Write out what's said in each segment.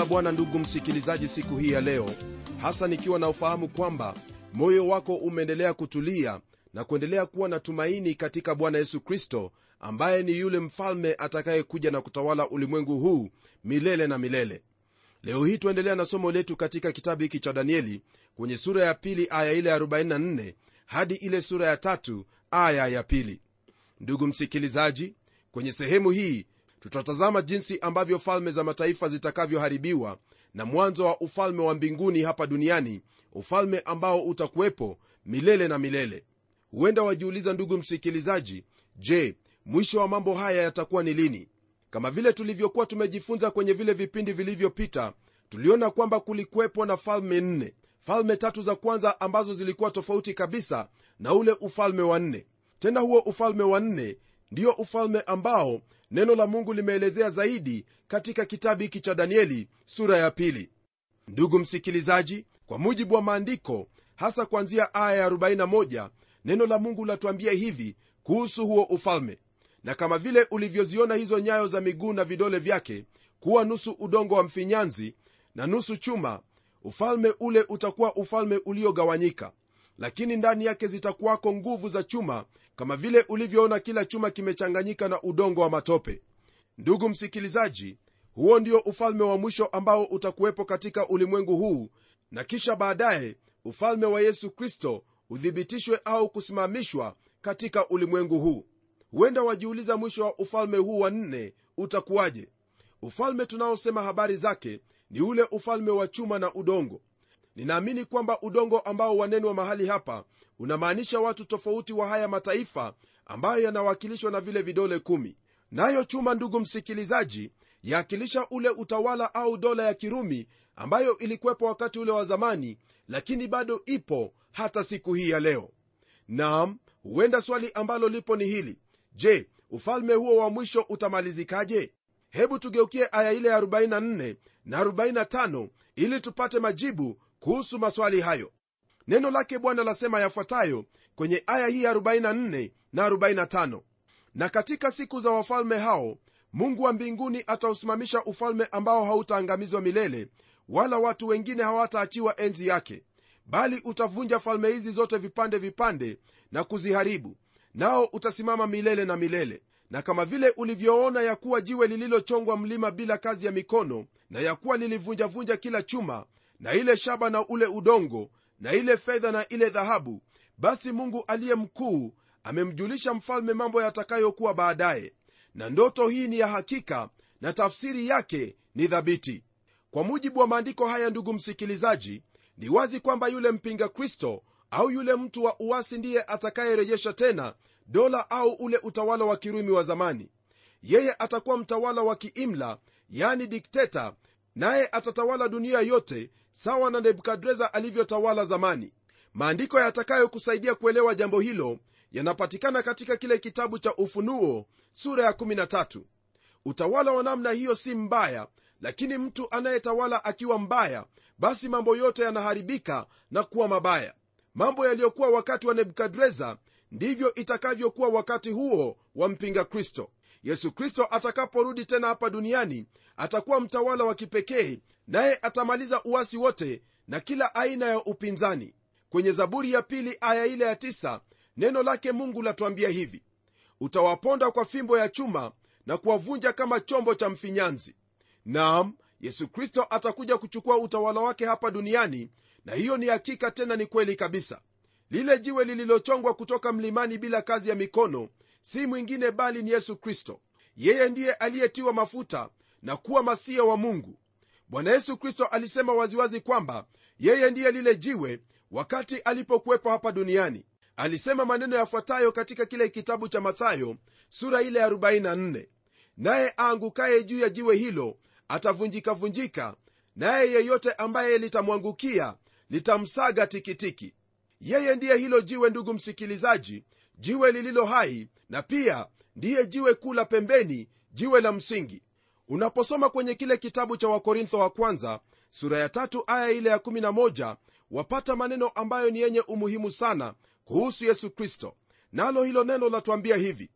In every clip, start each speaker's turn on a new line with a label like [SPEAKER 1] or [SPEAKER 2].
[SPEAKER 1] la bwana ndugu msikilizaji siku hii ya leo hasa nikiwa na ufahamu kwamba moyo wako umeendelea kutulia na kuendelea kuwa na tumaini katika bwana yesu kristo ambaye ni yule mfalme atakayekuja na kutawala ulimwengu huu milele na milele. Leo hii tuendelea na somo letu katika kitabu hiki cha danieli kwenye sura ya pili aya ile ya 44 hadi ile sura ya tatu aya ya pili. Ndugu msikilizaji kwenye sehemu hii tutatazama jinsi ambavyo falme za mataifa zitakavyoharibiwa na mwanzo wa ufalme wa mbinguni hapa duniani ufalme ambao utakuwepo milele na milele. Huenda wajiuliza ndugu msikilizaji je mwisho wa mambo haya yatakuwa ni lini? Kama vile tulivyokuwa tumejifunza kwenye vile vipindi vilivyopita tuliona kwamba kulikuwepo na falme nne. Falme tatu za kwanza ambazo zilikuwa tofauti kabisa na ule ufalme wa nne. Tena huo ufalme wa nne ndio ufalme ambao neno la mungu limeelezea zaidi katika kitabu hiki cha danieli sura ya pili. Ndugu msikilizaji kwa mujibu wa maandiko hasa kuanzia aya ya 41 neno la mungu latuambia hivi kuhusu huo ufalme. Na kama vile ulivyoziona hizo nyayo za miguu na vidole vyake kuwa nusu udongo wa mfinyanzi na nusu chuma ufalme ule utakuwa ufalme uliogawanyika. Lakini ndani yake zitakuwako nguvu za chuma kama vile ulivyoona kila chuma kimechanganyika na udongo wa matope. Ndugu msikilizaji huo ndio ufalme wa mwisho ambao utakuwepo katika ulimwengu huu na kisha baadaye ufalme wa yesu kristo uthibitishwe au kusimamishwa katika ulimwengu huu. Huenda wajiuliza mwisho wa ufalme huu wa nne utakuwaje? Ufalme tunaosema habari zake ni ule ufalme wa chuma na udongo. Ninaamini kwamba udongo ambao wanenwa mahali hapa unamaanisha watu tofauti wa haya mataifa ambayo yanawakilishwa na vile vidole kumi. Nayo chuma ndugu msikilizaji yaakilisha ule utawala au dola ya kirumi ambayo ilikuwepo wakati ule wa zamani lakini bado ipo hata siku hii ya leo. Nam huenda swali ambalo lipo ni hili. Je ufalme huo wa mwisho utamalizikaje? Hebu tugeukie aya ile ya 44 na 45 ili tupate majibu kuhusu maswali hayo neno lake bwana lasema yafuatayo kwenye aya hii ya 44 na 45 na katika siku za wafalme hao mungu wa mbinguni atausimamisha ufalme ambao hautaangamizwa milele wala watu wengine hawataachiwa enzi yake bali utavunja falme hizi zote vipande vipande na kuziharibu nao utasimama milele na milele. Na kama vile ulivyoona ya kuwa jiwe lililochongwa mlima bila kazi ya mikono na ya kuwa lilivunjavunja kila chuma na ile shaba na ule udongo na ile fedha na ile dhahabu basi mungu aliye mkuu amemjulisha mfalme mambo yatakayokuwa baadaye. Na ndoto hii ni ya hakika na tafsiri yake ni thabiti. Kwa mujibu wa maandiko haya ndugu msikilizaji ni wazi kwamba yule mpinga kristo au yule mtu wa uwasi ndiye atakayerejesha tena dola au ule utawala wa kirumi wa zamani. Yeye atakuwa mtawala wa kiimla yani dikteta naye atatawala dunia yote sawa na nebukadreza alivyotawala zamani. Maandiko yatakayokusaidia kuelewa jambo hilo yanapatikana katika kile kitabu cha ufunuo sura ya 13 utawala wa namna hiyo si mbaya lakini mtu anayetawala akiwa mbaya basi mambo yote yanaharibika na kuwa mabaya. Mambo yaliyokuwa wakati wa nebukadreza ndivyo itakavyokuwa wakati huo wa mpinga kristo yesu kristo atakaporudi tena hapa duniani atakuwa mtawala wa kipekee naye atamaliza uwasi wote na kila aina ya upinzani. Kwenye zaburi ya pili aya ile ya tisa, neno lake mungu latuambia hivi utawaponda kwa fimbo ya chuma na kuwavunja kama chombo cha mfinyanzi. Nam yesu kristo atakuja kuchukua utawala wake hapa duniani na hiyo ni hakika tena ni kweli kabisa. Lile jiwe lililochongwa kutoka mlimani bila kazi ya mikono si mwingine bali ni yesu kristo. Yeye ndiye aliyetiwa mafuta na kuwa masiya wa mungu. Bwana yesu kristo alisema waziwazi kwamba yeye ndiye lile jiwe wakati alipokuwepo hapa duniani. Alisema maneno yafuatayo katika kile kitabu cha mathayo sura ile 44 naye aangukaye juu ya jiwe hilo atavunjikavunjika naye yeyote ambaye litamwangukia litamsaga tikitiki. Yeye ndiye hilo jiwe ndugu msikilizaji jiwe lililo hai na pia ndiye jiwe kuu la pembeni jiwe la msingi. Unaposoma kwenye kile kitabu cha wakorintho wa kwanza sura ya tatu aya ile ya 11 wapata maneno ambayo ni yenye umuhimu sana kuhusu yesu kristo. Nalo hilo neno latuambia hivi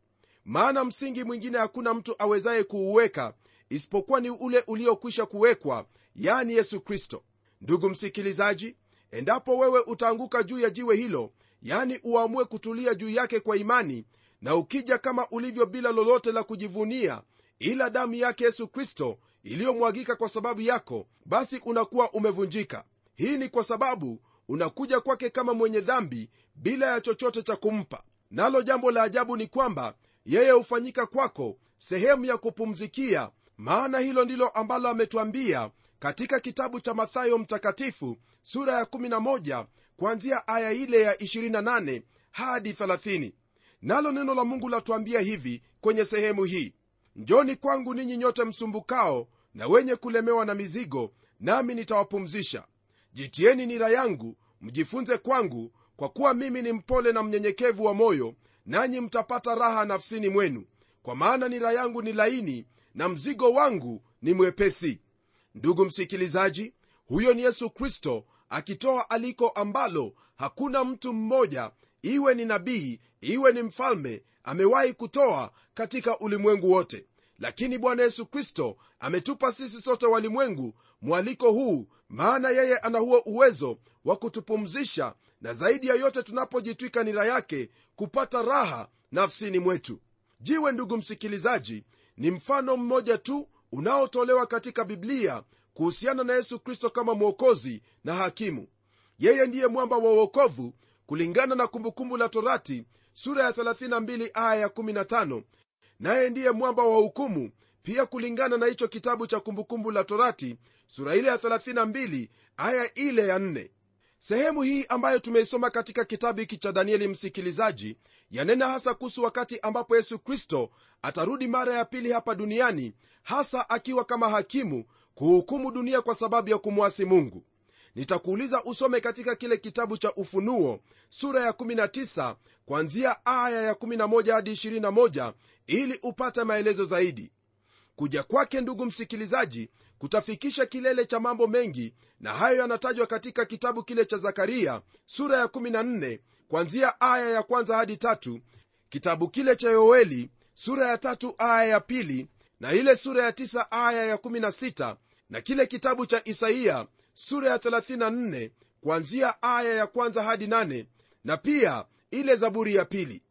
[SPEAKER 1] maana msingi mwingine hakuna mtu awezaye kuuweka isipokuwa ni ule uliokwisha kuwekwa yani yesu kristo. Ndugu msikilizaji endapo wewe utaanguka juu ya jiwe hilo yani uamue kutulia juu yake kwa imani na ukija kama ulivyo bila lolote la kujivunia ila damu yake yesu kristo iliyomwagika kwa sababu yako basi unakuwa umevunjika. Hii ni kwa sababu unakuja kwake kama mwenye dhambi bila ya chochote cha kumpa. Nalo jambo la ajabu ni kwamba yeye hufanyika kwako sehemu ya kupumzikia maana hilo ndilo ambalo ametwambia katika kitabu cha mathayo mtakatifu sura ya 11 kuanzia aya ile ya 28 hadi 30 nalo neno la mungu latuambia hivi kwenye sehemu hii njoni kwangu ninyi nyote msumbukao na wenye kulemewa na mizigo nami nitawapumzisha. Jitieni nira yangu mjifunze kwangu kwa kuwa mimi ni mpole na mnyenyekevu wa moyo nanyi mtapata raha nafsini mwenu. Kwa maana nira yangu ni laini na mzigo wangu ni mwepesi. Ndugu msikilizaji huyo ni yesu kristo akitoa aliko ambalo hakuna mtu mmoja iwe ni nabii iwe ni mfalme amewahi kutoa katika ulimwengu wote. Lakini bwana yesu kristo ametupa sisi sote walimwengu mwaliko huu maana yeye ana huo uwezo wa kutupumzisha na zaidi ya yote tunapojitwika nira yake kupata raha nafsini mwetu. Jiwe ndugu msikilizaji ni mfano mmoja tu unaotolewa katika biblia kuhusiana na yesu kristo kama mwokozi na hakimu. Yeye ndiye mwamba wa uokovu kulingana na kumbukumbu la torati sura ya 32 aya ya 15 naye ndiye mwamba wa hukumu pia kulingana na hicho kitabu cha kumbukumbu la torati sura ile ya 32 aya ile ya 4 sehemu hii ambayo tumeisoma katika kitabu hiki cha danieli msikilizaji yanena hasa kuhusu wakati ambapo yesu kristo atarudi mara ya pili hapa duniani hasa akiwa kama hakimu kuhukumu dunia kwa sababu ya kumwasi mungu nitakuuliza usome katika kile kitabu cha ufunuo sura ya 19 kwanzia aya ya 11 hadi 21 ili upate maelezo zaidi. Kuja kwake ndugu msikilizaji kutafikisha kilele cha mambo mengi na hayo yanatajwa katika kitabu kile cha zakaria sura ya 14 kwanzia aya ya kwanza hadi tatu kitabu kile cha yoeli sura ya tatu aya ya pili na ile sura ya tisa aya ya 16 na kile kitabu cha isaiya sura ya 34 kuanzia aya ya kwanza hadi 8 na pia ile zaburi ya pili.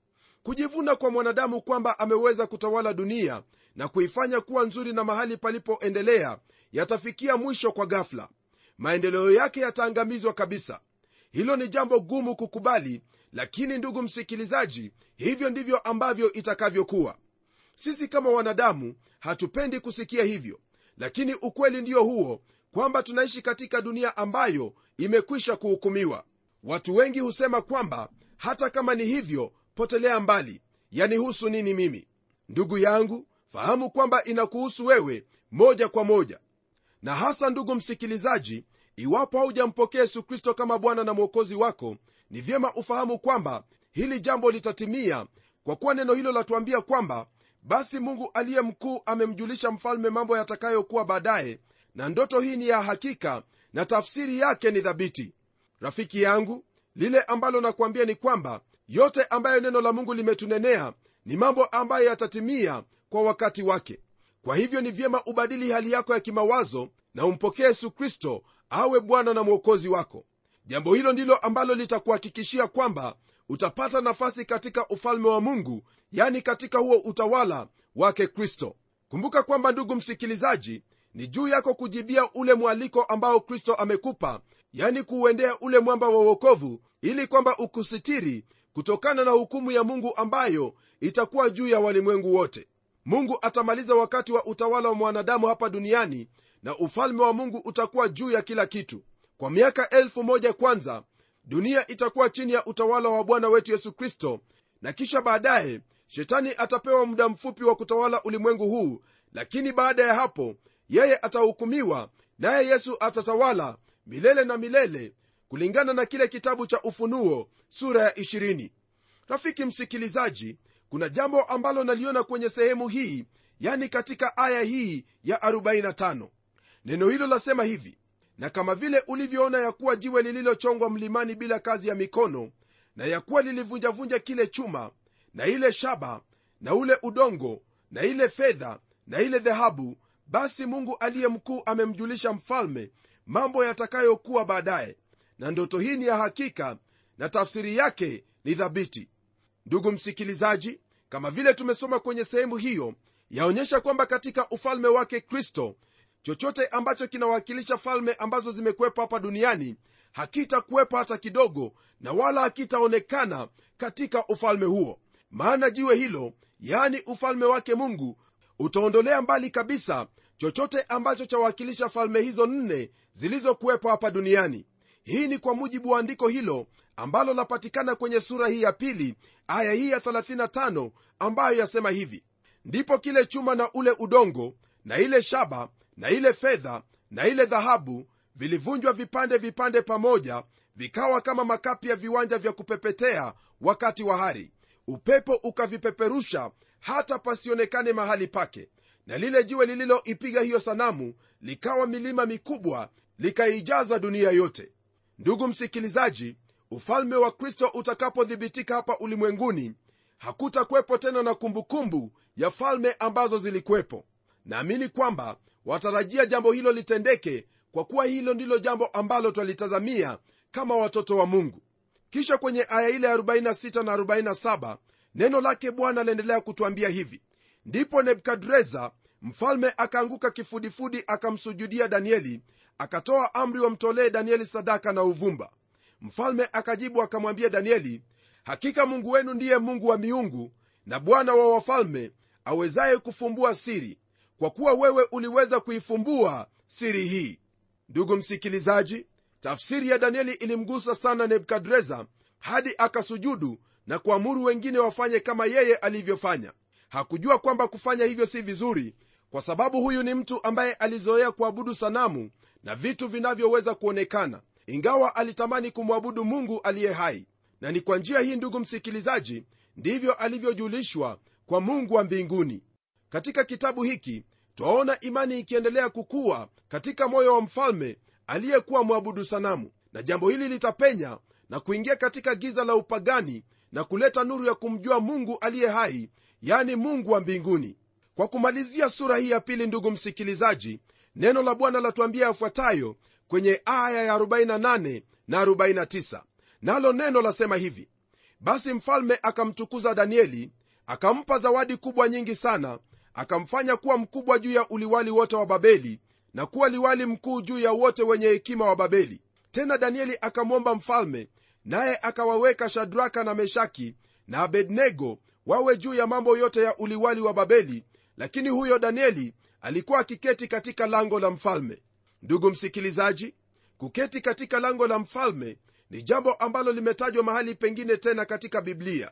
[SPEAKER 1] Kujivuna kwa mwanadamu kwamba ameweza kutawala dunia na kuifanya kuwa nzuri na mahali palipoendelea yatafikia mwisho kwa ghafla. Maendeleo yake yataangamizwa kabisa. Hilo ni jambo gumu kukubali lakini ndugu msikilizaji hivyo ndivyo ambavyo itakavyokuwa. Sisi kama wanadamu hatupendi kusikia hivyo lakini ukweli ndiyo huo kwamba tunaishi katika dunia ambayo imekwisha kuhukumiwa. Watu wengi husema kwamba hata kama ni hivyo potelea mbali yanihusu nini mimi? Ndugu yangu fahamu kwamba inakuhusu wewe moja kwa moja. Na hasa ndugu msikilizaji iwapo haujampokea yesu kristo kama bwana na mwokozi wako ni vyema ufahamu kwamba hili jambo litatimia kwa kuwa neno hilo latuambia kwamba basi mungu aliye mkuu amemjulisha mfalme mambo yatakayokuwa baadaye na ndoto hii ni ya hakika na tafsiri yake ni thabiti. Rafiki yangu lile ambalo nakuambia ni kwamba yote ambayo neno la mungu limetunenea ni mambo ambayo yatatimia kwa wakati wake. Kwa hivyo ni vyema ubadili hali yako ya kimawazo na umpokee yesu kristo awe bwana na mwokozi wako. Jambo hilo ndilo ambalo litakuhakikishia kwamba utapata nafasi katika ufalme wa mungu yani katika huo utawala wake kristo. Kumbuka kwamba ndugu msikilizaji ni juu yako kujibia ule mwaliko ambao kristo amekupa yani kuuendea ule mwamba wa uokovu ili kwamba ukusitiri kutokana na hukumu ya mungu ambayo itakuwa juu ya walimwengu wote. Mungu atamaliza wakati wa utawala wa mwanadamu hapa duniani na ufalme wa mungu utakuwa juu ya kila kitu. Kwa miaka elfu moja kwanza dunia itakuwa chini ya utawala wa bwana wetu yesu kristo na kisha baadaye shetani atapewa muda mfupi wa kutawala ulimwengu huu lakini baada ya hapo yeye atahukumiwa naye yesu atatawala milele na milele kulingana na kile kitabu cha ufunuo sura ya 20 rafiki msikilizaji kuna jambo ambalo naliona kwenye sehemu hii yani katika aya hii ya 45 neno hilo lasema hivi na kama vile ulivyoona ya kuwa jiwe lililochongwa mlimani bila kazi ya mikono na ya kuwa lilivunjavunja kile chuma na ile shaba na ule udongo na ile fedha na ile dhahabu basi mungu aliye mkuu amemjulisha mfalme mambo yatakayokuwa baadaye na ndoto hii ni ya hakika na tafsiri yake ni thabiti. Ndugu msikilizaji kama vile tumesoma kwenye sehemu hiyo yaonyesha kwamba katika ufalme wake kristo chochote ambacho kinawakilisha falme ambazo zimekuwepo hapa duniani hakitakuwepo hata kidogo na wala hakitaonekana katika ufalme huo. Maana jiwe hilo yaani ufalme wake mungu utaondolea mbali kabisa chochote ambacho chawakilisha falme hizo nne zilizokuwepo hapa duniani. Hii ni kwa mujibu wa andiko hilo ambalo lapatikana kwenye sura hii ya pili aya hii ya 35 ambayo yasema hivi. Ndipo kile chuma na ule udongo na ile shaba na ile fedha na ile dhahabu vilivunjwa vipande vipande pamoja vikawa kama makapi ya viwanja vya kupepetea wakati wa hari. Upepo ukavipeperusha hata pasionekane mahali pake na lile jiwe lililoipiga hiyo sanamu likawa milima mikubwa likaijaza dunia yote. Ndugu msikilizaji ufalme wa kristo utakapothibitika hapa ulimwenguni hakutakwepo tena na kumbukumbu kumbu ya falme ambazo zilikuwepo. Naamini kwamba watarajia jambo hilo litendeke kwa kuwa hilo ndilo jambo ambalo twalitazamia kama watoto wa mungu. Kisha kwenye aya ile ya 46 na 47 neno lake bwana laendelea kutwambia hivi ndipo nebukadreza mfalme akaanguka kifudifudi akamsujudia danieli akatoa amri wamtolee danieli sadaka na uvumba. Mfalme akajibu akamwambia danieli hakika mungu wenu ndiye mungu wa miungu na bwana wa wafalme awezaye kufumbua siri kwa kuwa wewe uliweza kuifumbua siri hii. Ndugu msikilizaji tafsiri ya danieli ilimgusa sana nebukadreza hadi akasujudu na kuamuru wengine wafanye kama yeye alivyofanya hakujua kwamba kufanya hivyo si vizuri kwa sababu huyu ni mtu ambaye alizoea kuabudu sanamu na vitu vinavyoweza kuonekana ingawa alitamani kumwabudu mungu aliye hai. Na ni kwa njia hii ndugu msikilizaji ndivyo alivyojulishwa kwa mungu wa mbinguni. Katika kitabu hiki twaona imani ikiendelea kukuwa katika moyo wa mfalme aliyekuwa mwabudu sanamu. Na jambo hili litapenya na kuingia katika giza la upagani na kuleta nuru ya kumjua mungu aliye hai yani mungu wa mbinguni. Kwa kumalizia sura hii ya pili ndugu msikilizaji neno la bwana latuambia yafuatayo kwenye aya ya 48 na 49 nalo neno lasema hivi basi mfalme akamtukuza danieli akampa zawadi kubwa nyingi sana akamfanya kuwa mkubwa juu ya uliwali wote wa babeli na kuwa liwali mkuu juu ya wote wenye hekima wa babeli. Tena danieli akamwomba mfalme naye akawaweka shadraka na meshaki na abednego wawe juu ya mambo yote ya uliwali wa babeli lakini huyo danieli alikuwa akiketi katika lango la mfalme. Ndugu msikilizaji kuketi katika lango la mfalme ni jambo ambalo limetajwa mahali pengine tena katika biblia.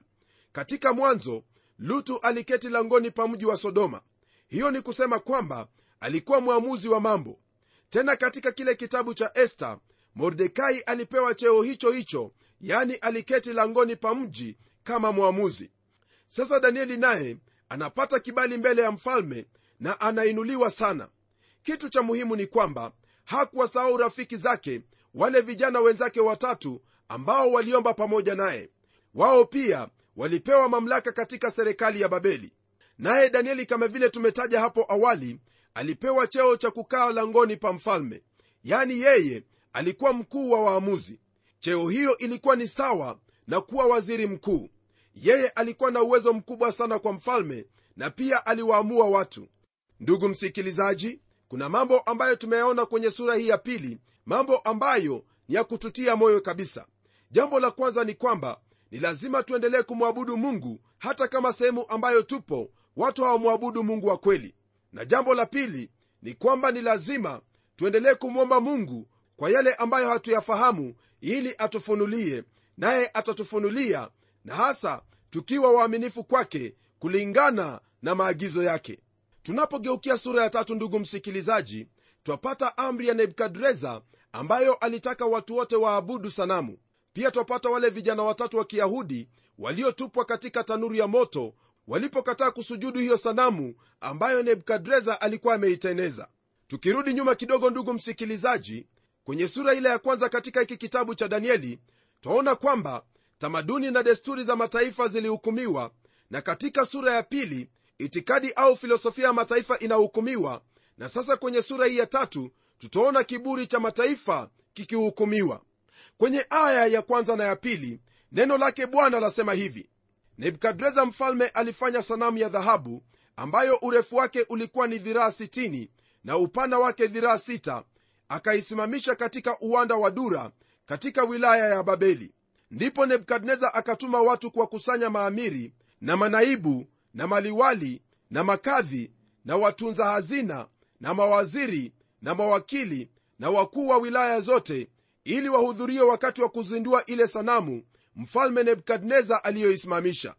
[SPEAKER 1] Katika mwanzo lutu aliketi langoni pa mji wa sodoma. Hiyo ni kusema kwamba alikuwa mwamuzi wa mambo. Tena katika kile kitabu cha esta mordekai alipewa cheo hicho hicho yani aliketi langoni pa mji kama mwamuzi sasa danieli naye anapata kibali mbele ya mfalme na anainuliwa sana. Kitu cha muhimu ni kwamba hakuwasahau rafiki zake wale vijana wenzake watatu ambao waliomba pamoja naye. Wao pia walipewa mamlaka katika serikali ya babeli. Naye danieli kama vile tumetaja hapo awali alipewa cheo cha kukaa langoni pa mfalme. Yani yeye alikuwa mkuu wa waamuzi. Cheo hiyo ilikuwa ni sawa na kuwa waziri mkuu yeye alikuwa na uwezo mkubwa sana kwa mfalme na pia aliwaamua watu. Ndugu msikilizaji kuna mambo ambayo tumeyaona kwenye sura hii ya pili mambo ambayo ni ya kututia moyo kabisa. Jambo la kwanza ni kwamba ni lazima tuendelee kumwabudu mungu hata kama sehemu ambayo tupo watu hawamwabudu mungu wa kweli. Na jambo la pili ni kwamba ni lazima tuendelee kumwomba mungu kwa yale ambayo hatuyafahamu ili atufunulie naye atatufunulia na hasa tukiwa waaminifu kwake kulingana na maagizo yake. Tunapogeukia sura ya tatu ndugu msikilizaji twapata amri ya nebukadreza ambayo alitaka watu wote waabudu sanamu. Pia twapata wale vijana watatu wa kiyahudi waliotupwa katika tanuru ya moto walipokataa kusujudu hiyo sanamu ambayo nebukadreza alikuwa ameiteneza. Tukirudi nyuma kidogo ndugu msikilizaji kwenye sura ile ya kwanza katika hiki kitabu cha danieli twaona kwamba tamaduni na desturi za mataifa zilihukumiwa na katika sura ya pili itikadi au filosofia ya mataifa inahukumiwa na sasa kwenye sura hii ya tatu tutaona kiburi cha mataifa kikihukumiwa. Kwenye aya ya kwanza na ya pili neno lake bwana lasema hivi nebukadreza mfalme alifanya sanamu ya dhahabu ambayo urefu wake ulikuwa ni dhiraa 60 na upana wake dhiraa 6 akaisimamisha katika uwanda wa dura katika wilaya ya babeli ndipo nebukadneza akatuma watu kuwakusanya maamiri na manaibu na maliwali na makadhi na watunza hazina na mawaziri na mawakili na wakuu wa wilaya zote ili wahudhurie wakati wa kuzindua ile sanamu mfalme nebukadneza aliyoisimamisha.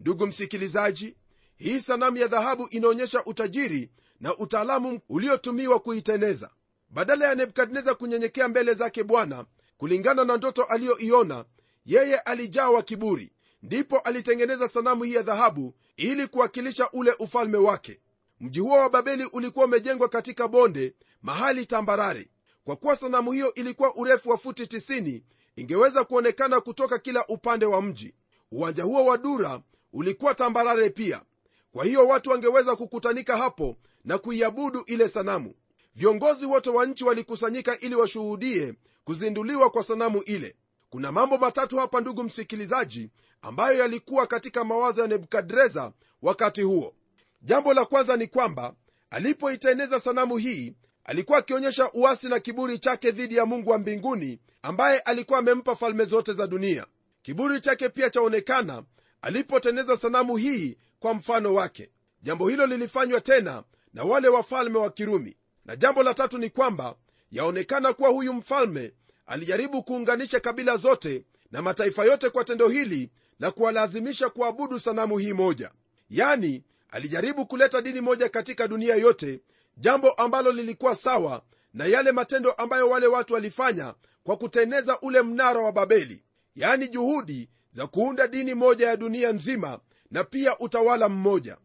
[SPEAKER 1] Ndugu msikilizaji hii sanamu ya dhahabu inaonyesha utajiri na utaalamu uliotumiwa kuiteneza. Badala ya nebukadneza kunyenyekea mbele zake bwana kulingana na ndoto aliyoiona yeye alijawa kiburi ndipo alitengeneza sanamu hii ya dhahabu ili kuwakilisha ule ufalme wake. Mji huo wa babeli ulikuwa umejengwa katika bonde mahali tambarare. Kwa kuwa sanamu hiyo ilikuwa urefu wa futi 90 ingeweza kuonekana kutoka kila upande wa mji. Uwanja huo wa dura ulikuwa tambarare pia. Kwa hiyo watu wangeweza kukutanika hapo na kuiabudu ile sanamu. Viongozi wote wa nchi walikusanyika ili washuhudie kuzinduliwa kwa sanamu ile kuna mambo matatu hapa ndugu msikilizaji ambayo yalikuwa katika mawazo ya nebukadreza wakati huo. Jambo la kwanza ni kwamba alipoiteneza sanamu hii alikuwa akionyesha uasi na kiburi chake dhidi ya mungu wa mbinguni ambaye alikuwa amempa falme zote za dunia. Kiburi chake pia chaonekana alipoteneza sanamu hii kwa mfano wake. Jambo hilo lilifanywa tena na wale wafalme wa kirumi. Na jambo la tatu ni kwamba yaonekana kuwa huyu mfalme alijaribu kuunganisha kabila zote na mataifa yote kwa tendo hili la kuwalazimisha kuabudu sanamu hii moja. Yani alijaribu kuleta dini moja katika dunia yote jambo ambalo lilikuwa sawa na yale matendo ambayo wale watu walifanya kwa kuteneza ule mnara wa babeli. Yani juhudi za kuunda dini moja ya dunia nzima na pia utawala mmoja.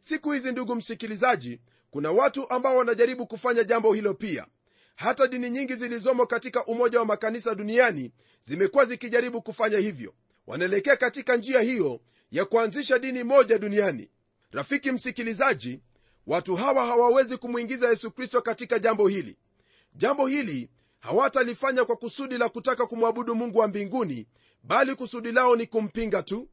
[SPEAKER 1] Siku hizi ndugu msikilizaji kuna watu ambao wanajaribu kufanya jambo hilo pia hata dini nyingi zilizomo katika umoja wa makanisa duniani zimekuwa zikijaribu kufanya hivyo. Wanaelekea katika njia hiyo ya kuanzisha dini moja duniani. Rafiki msikilizaji watu hawa hawawezi kumwingiza yesu kristo katika jambo hili. Jambo hili hawatalifanya kwa kusudi la kutaka kumwabudu mungu wa mbinguni bali kusudi lao ni kumpinga tu.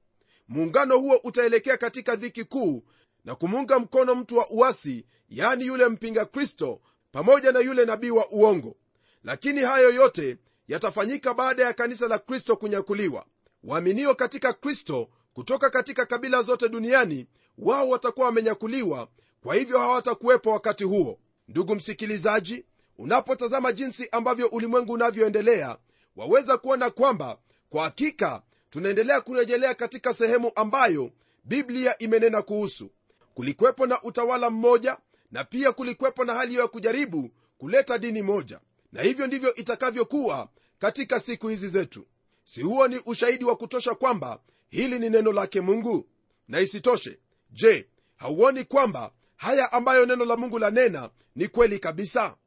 [SPEAKER 1] Muungano huo utaelekea katika dhiki kuu na kumuunga mkono mtu wa uasi yani yule mpinga kristo pamoja na yule nabii wa uongo. Lakini hayo yote yatafanyika baada ya kanisa la kristo kunyakuliwa. Waaminio katika kristo kutoka katika kabila zote duniani wao watakuwa wamenyakuliwa kwa hivyo hawatakuwepo wakati huo. Ndugu msikilizaji unapotazama jinsi ambavyo ulimwengu unavyoendelea waweza kuona kwamba kwa hakika tunaendelea kurejelea katika sehemu ambayo biblia imenena kuhusu. Kulikuwepo na utawala mmoja na pia kulikwepo na hali hiyo ya kujaribu kuleta dini moja. Na hivyo ndivyo itakavyokuwa katika siku hizi zetu. Si huo ni ushahidi wa kutosha kwamba hili ni neno lake mungu? Na isitoshe je hauoni kwamba haya ambayo neno la mungu lanena ni kweli kabisa?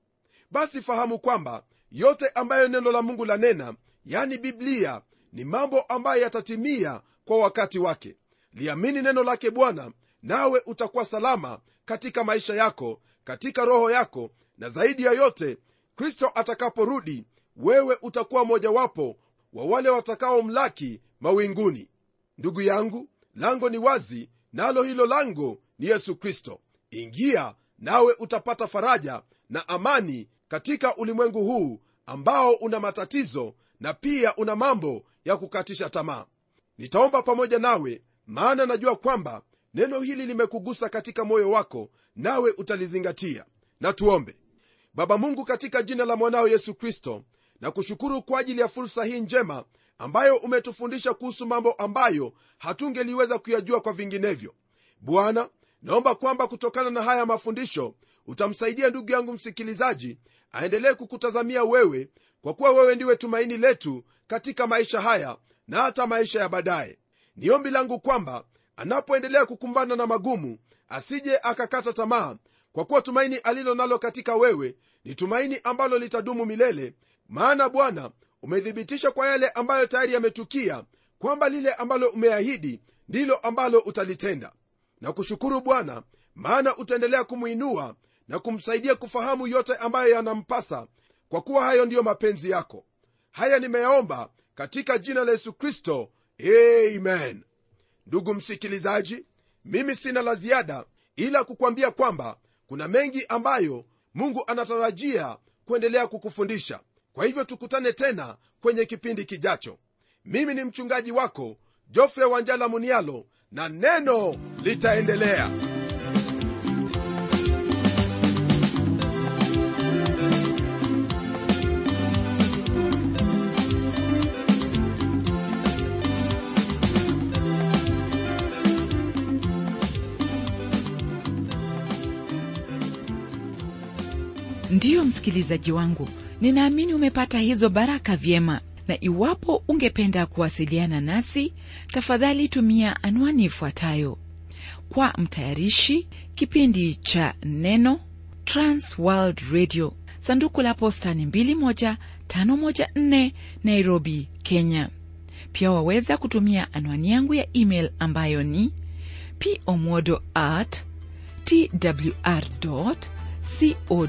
[SPEAKER 1] Basi fahamu kwamba yote ambayo neno la mungu lanena yani biblia ni mambo ambayo yatatimia kwa wakati wake. Liamini neno lake bwana nawe utakuwa salama katika maisha yako katika roho yako na zaidi ya yote kristo atakaporudi wewe utakuwa mojawapo wa wale watakaomlaki mawinguni. Ndugu yangu lango ni wazi nalo hilo lango ni yesu kristo. Ingia nawe utapata faraja na amani katika ulimwengu huu ambao una matatizo na pia una mambo ya kukatisha tamaa. Nitaomba pamoja nawe maana najua kwamba neno hili limekugusa katika moyo wako nawe utalizingatia. Na tuombe. Baba mungu katika jina la mwanao yesu kristo na kushukuru kwa ajili ya fursa hii njema ambayo umetufundisha kuhusu mambo ambayo hatungeliweza kuyajua kwa vinginevyo. Bwana naomba kwamba kutokana na haya mafundisho utamsaidia ndugu yangu msikilizaji aendelee kukutazamia wewe kwa kuwa wewe ndiwe tumaini letu katika maisha haya na hata maisha ya baadaye. Ni ombi langu kwamba anapoendelea kukumbana na magumu asije akakata tamaa. Kwa kuwa tumaini alilo nalo katika wewe ni tumaini ambalo litadumu milele maana bwana umethibitisha kwa yale ambayo tayari yametukia kwamba lile ambalo umeahidi ndilo ambalo utalitenda. Na kushukuru bwana maana utaendelea kumwinua na kumsaidia kufahamu yote ambayo yanampasa kwa kuwa hayo ndiyo mapenzi yako. Haya nimeyaomba katika jina la yesu kristo. Amen ndugu msikilizaji mimi sina la ziada ila kukwambia kwamba kuna mengi ambayo mungu anatarajia kuendelea kukufundisha. Kwa hivyo tukutane tena kwenye kipindi kijacho. Mimi ni mchungaji wako jofre wanjala munialo na neno litaendelea
[SPEAKER 2] ndiyo msikilizaji wangu ninaamini umepata hizo baraka vyema. Na iwapo ungependa kuwasiliana nasi tafadhali tumia anwani ifuatayo. Kwa mtayarishi kipindi cha neno transworld radio sanduku la posta ni 21514 nairobi kenya. Pia waweza kutumia anwani yangu ya email ambayo ni pomodo at twr co